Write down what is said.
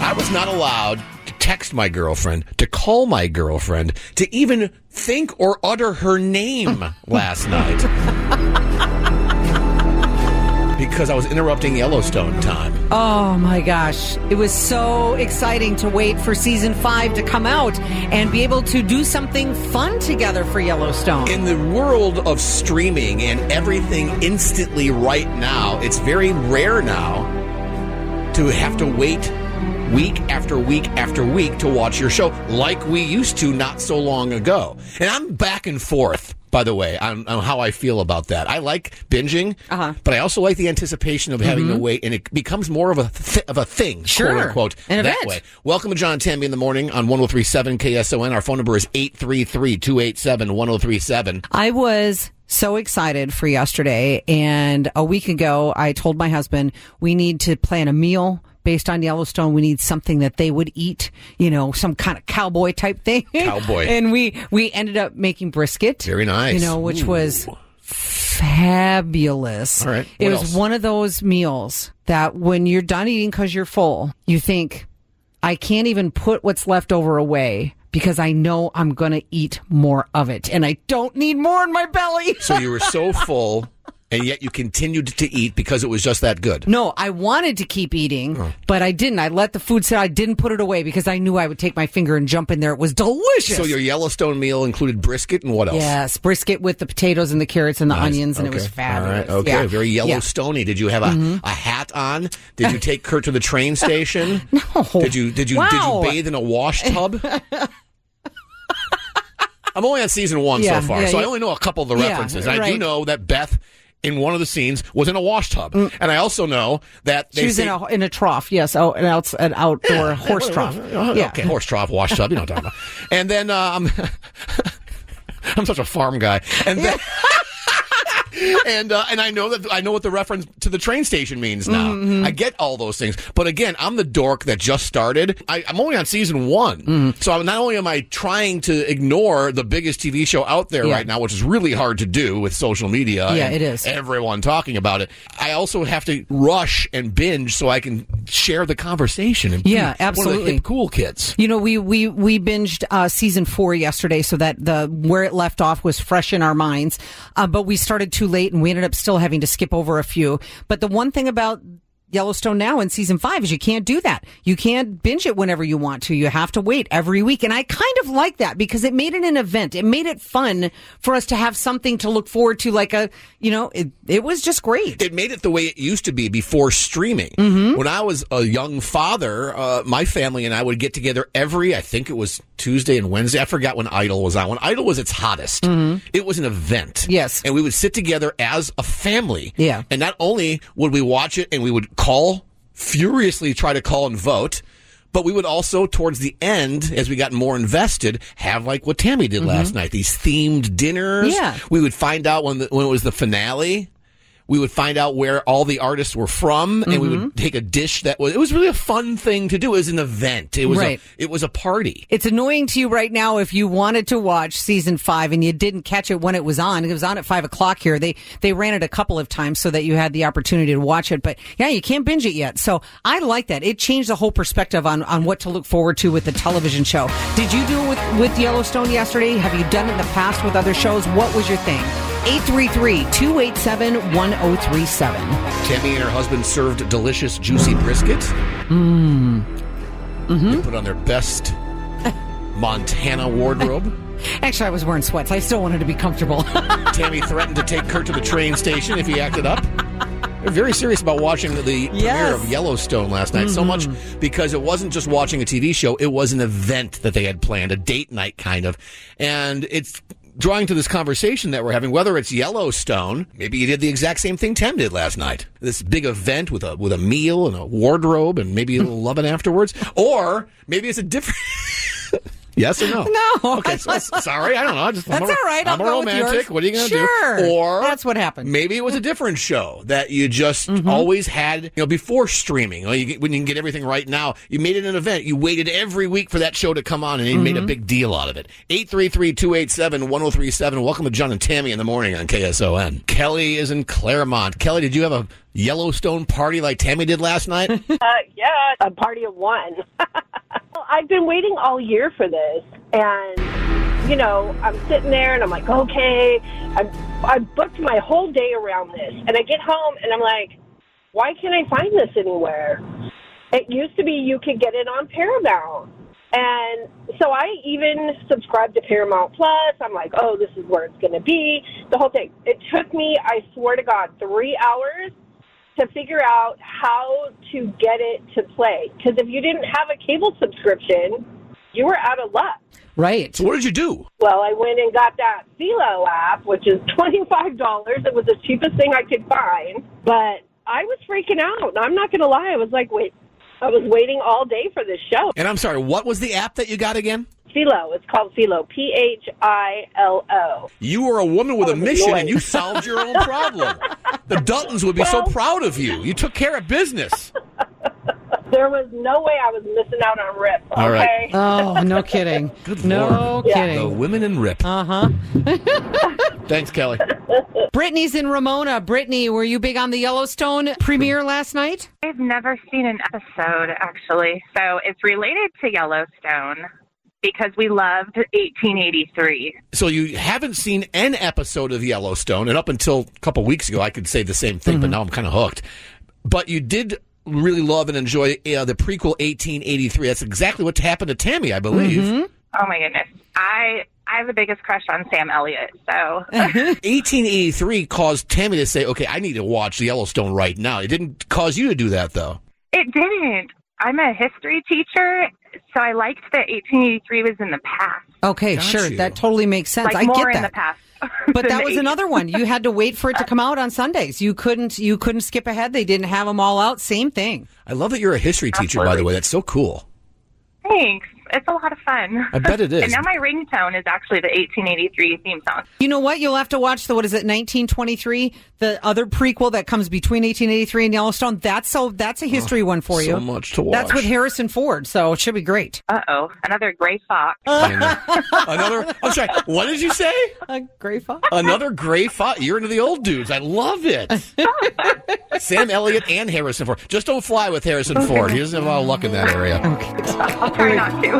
I was not allowed to text my girlfriend, to call my girlfriend, to even think or utter her name last night. because I was interrupting Yellowstone time. Oh my gosh. It was so exciting to wait for season five to come out and be able to do something fun together for Yellowstone. In the world of streaming and everything instantly right now, it's very rare now to have to wait week after week after week to watch your show like we used to not so long ago. And I'm back and forth by the way, on, on, how I feel about that. I like binging, Uh-huh. but I also like the anticipation of having to wait, and it becomes more of a th- of a thing, Sure. quote unquote, An that event. way. Welcome to John Tammy in the morning on 1037 KSON. Our phone number is 833-287-1037. I was so excited for yesterday. And a week ago, I told my husband we need to plan a meal based on Yellowstone. We need something that they would eat, you know, some kind of cowboy type thing. Cowboy. and we, we ended up making brisket. Very nice. You know, which Ooh. was fabulous. All right. It was else? one of those meals that when you're done eating because you're full, you think, I can't even put what's left over away because I know I'm going to eat more of it and I don't need more in my belly. So you were so full, and yet you continued to eat because it was just that good. No, I wanted to keep eating, Oh. but I didn't. I let the food sit. I didn't put it away because I knew I would take my finger and jump in there. It was delicious. So your Yellowstone meal included brisket and what else? yes, brisket with the potatoes and the carrots and the Nice. onions, and it was fabulous. Right. Okay. Yeah. Very Yeah. Mm-hmm. Yellowstoney. Did you have a, a hat on? Did you take Kurt to the train station? No. Did you did you Wow. did you bathe in a wash tub? I'm only on season one Yeah, so far, yeah, so I only know a couple of the Yeah, references. I do know that Beth in one of the scenes was in a wash tub, and I also know that they Mm. She was say, in a in a trough. Yes, oh, an, outs, an outdoor horse trough. Yeah. Okay, horse trough, wash tub. You know what I'm talking about. And then I'm I'm such a farm guy, and then. And uh, and I know that I know what the reference to the train station means now. Mm-hmm. I get all those things, but again, I'm the dork that just started. I, I'm only on season one, Mm-hmm. so I'm, not only am I trying to ignore the biggest TV show out there Yeah. right now, which is really hard to do with social media. Yeah, and it is. Everyone talking about it. I also have to rush and binge so I can share the conversation. And Yeah, be One of the absolutely. cool kids. You know, we we we binged uh, season four yesterday, so that the where it left off was fresh in our minds. Uh, but we started too late, and we ended up still having to skip over a few. But the one thing about Yellowstone now in season five is you can't do that. You can't binge it whenever you want to. You have to wait every week. And I kind of like that because it made it an event. It made it fun for us to have something to look forward to. Like a, you know, it, it was just great. It made it the way it used to be before streaming. Mm-hmm. When I was a young father, uh, my family and I would get together every, I think it was Tuesday and Wednesday. I forgot when Idol was on. When Idol was its hottest, it was an event. Mm-hmm. Yes. And we would sit together as a family. Yeah. And not only would we watch it and we would call, furiously try to call and vote, but we would also, towards the end, as we got more invested, have like what Tammy did last night, these themed dinners. Mm-hmm. Yeah. We would find out when the, when it was the finale. We would find out where all the artists were from, and we Mm-hmm. would take a dish that was. It was really a fun thing to do. It was an event. It was Right. a, it was a party. It's annoying to you right now if you wanted to watch season five and you didn't catch it when it was on. It was on at five o'clock here. They they ran it a couple of times so that you had the opportunity to watch it. But yeah, you can't binge it yet. So I like that. It changed the whole perspective on, on what to look forward to with the television show. Did you do it with, with Yellowstone yesterday? Have you done it in the past with other shows? What was your thing? 833-287-1037. Tammy and her husband served delicious, juicy brisket. Mm. Mm-hmm. They put on their best Montana wardrobe. Actually, I was wearing sweats. I still wanted to be comfortable. Tammy threatened to take Kurt to the train station if he acted up. They're very serious about watching the premiere of Yellowstone last night. So much because it wasn't just watching a TV show; it was an event that they had planned, a date night kind of, and it's drawing to this conversation that we're having, whether it's Yellowstone, maybe you did the exact same thing Tim did last night. This big event with a with a meal and a wardrobe and maybe a little loving afterwards, or maybe it's a different. Yes or no? No. Okay. So, sorry, I don't know. I just, That's I'm a, all right. I'll I'm a go with romantic. yours. What are you going to Sure. do? Or That's what happened. Maybe it was a different show that you just Mm-hmm. always had. You know, before streaming, you get, when you can get everything right now, you made it an event. You waited every week for that show to come on, and you Mm-hmm. made a big deal out of it. 833-287-1037. Welcome to John and Tammy in the morning on KSON. Kelly is in Claremont. Kelly, did you have a Yellowstone party like Tammy did last night? Uh, yeah, a party of one. I've been waiting all year for this, and you know, I'm sitting there and I'm like, okay, I I booked my whole day around this, and I get home and I'm like, why can't I find this anywhere? It used to be you could get it on Paramount. And so I even subscribed to Paramount Plus. I'm like, oh, this is where it's going to be. The whole thing. It took me, I swear to God, three hours to figure out how to get it to play. Because if you didn't have a cable subscription, you were out of luck. Right. so what did you do? Well, I went and got that Philo app, which is $25. It was the cheapest thing I could find. But I was freaking out. I'm not going to lie. I was like, wait, I was waiting all day for this show. And I'm sorry, what was the app that you got again? Philo. It's called Philo. P H I L O. You were a woman with a Oh, mission and you solved your own problem. The Duttons would be so proud of you. You took care of business. There was no way I was missing out on Rip. Okay. All right. Oh, no kidding. Good no Lord. Yeah. The kidding. women in RIP. Uh huh. Thanks, Kelly. Brittany's in Ramona. Brittany, were you big on the Yellowstone premiere last night? I've never seen an episode actually. So it's related to Yellowstone because we loved 1883. So you haven't seen an episode of Yellowstone, and up until a couple weeks ago, I could say the same thing, but Mm-hmm. now I'm kind of hooked. But you did really love and enjoy uh, the prequel 1883. That's exactly what happened to Tammy, I believe. Mm-hmm. Oh my goodness. I I have the biggest crush on Sam Elliott. So 1883 caused Tammy to say, "Okay, I need to watch Yellowstone right now." It didn't cause you to do that, though. it didn't. I'm a history teacher, so I liked that 1883 was in the past. Okay, Got sure. you. That totally makes sense. Like I more get in the that. past. But that was another one. You had to wait for it to come out on Sundays. You couldn't you couldn't skip ahead. They didn't have them all out. Same thing. I love that you're a history teacher, by the way. That's so cool. Thanks. It's a lot of fun. I bet it is. And now my ringtone is actually the 1883 theme song. You know what? You'll have to watch the what is it, 1923, the other prequel that comes between 1883 and Yellowstone. That's so that's a history one for you. so much to watch. That's with Harrison Ford, so it should be great. Uh oh, another gray fox. Another. I'm sorry. What did you say? A great fox. Another gray fox. You're into the old dudes. I love it. Sam Elliott and Harrison Ford. Just don't fly with Harrison Ford. He doesn't have a lot of luck in that area. I'll try not to.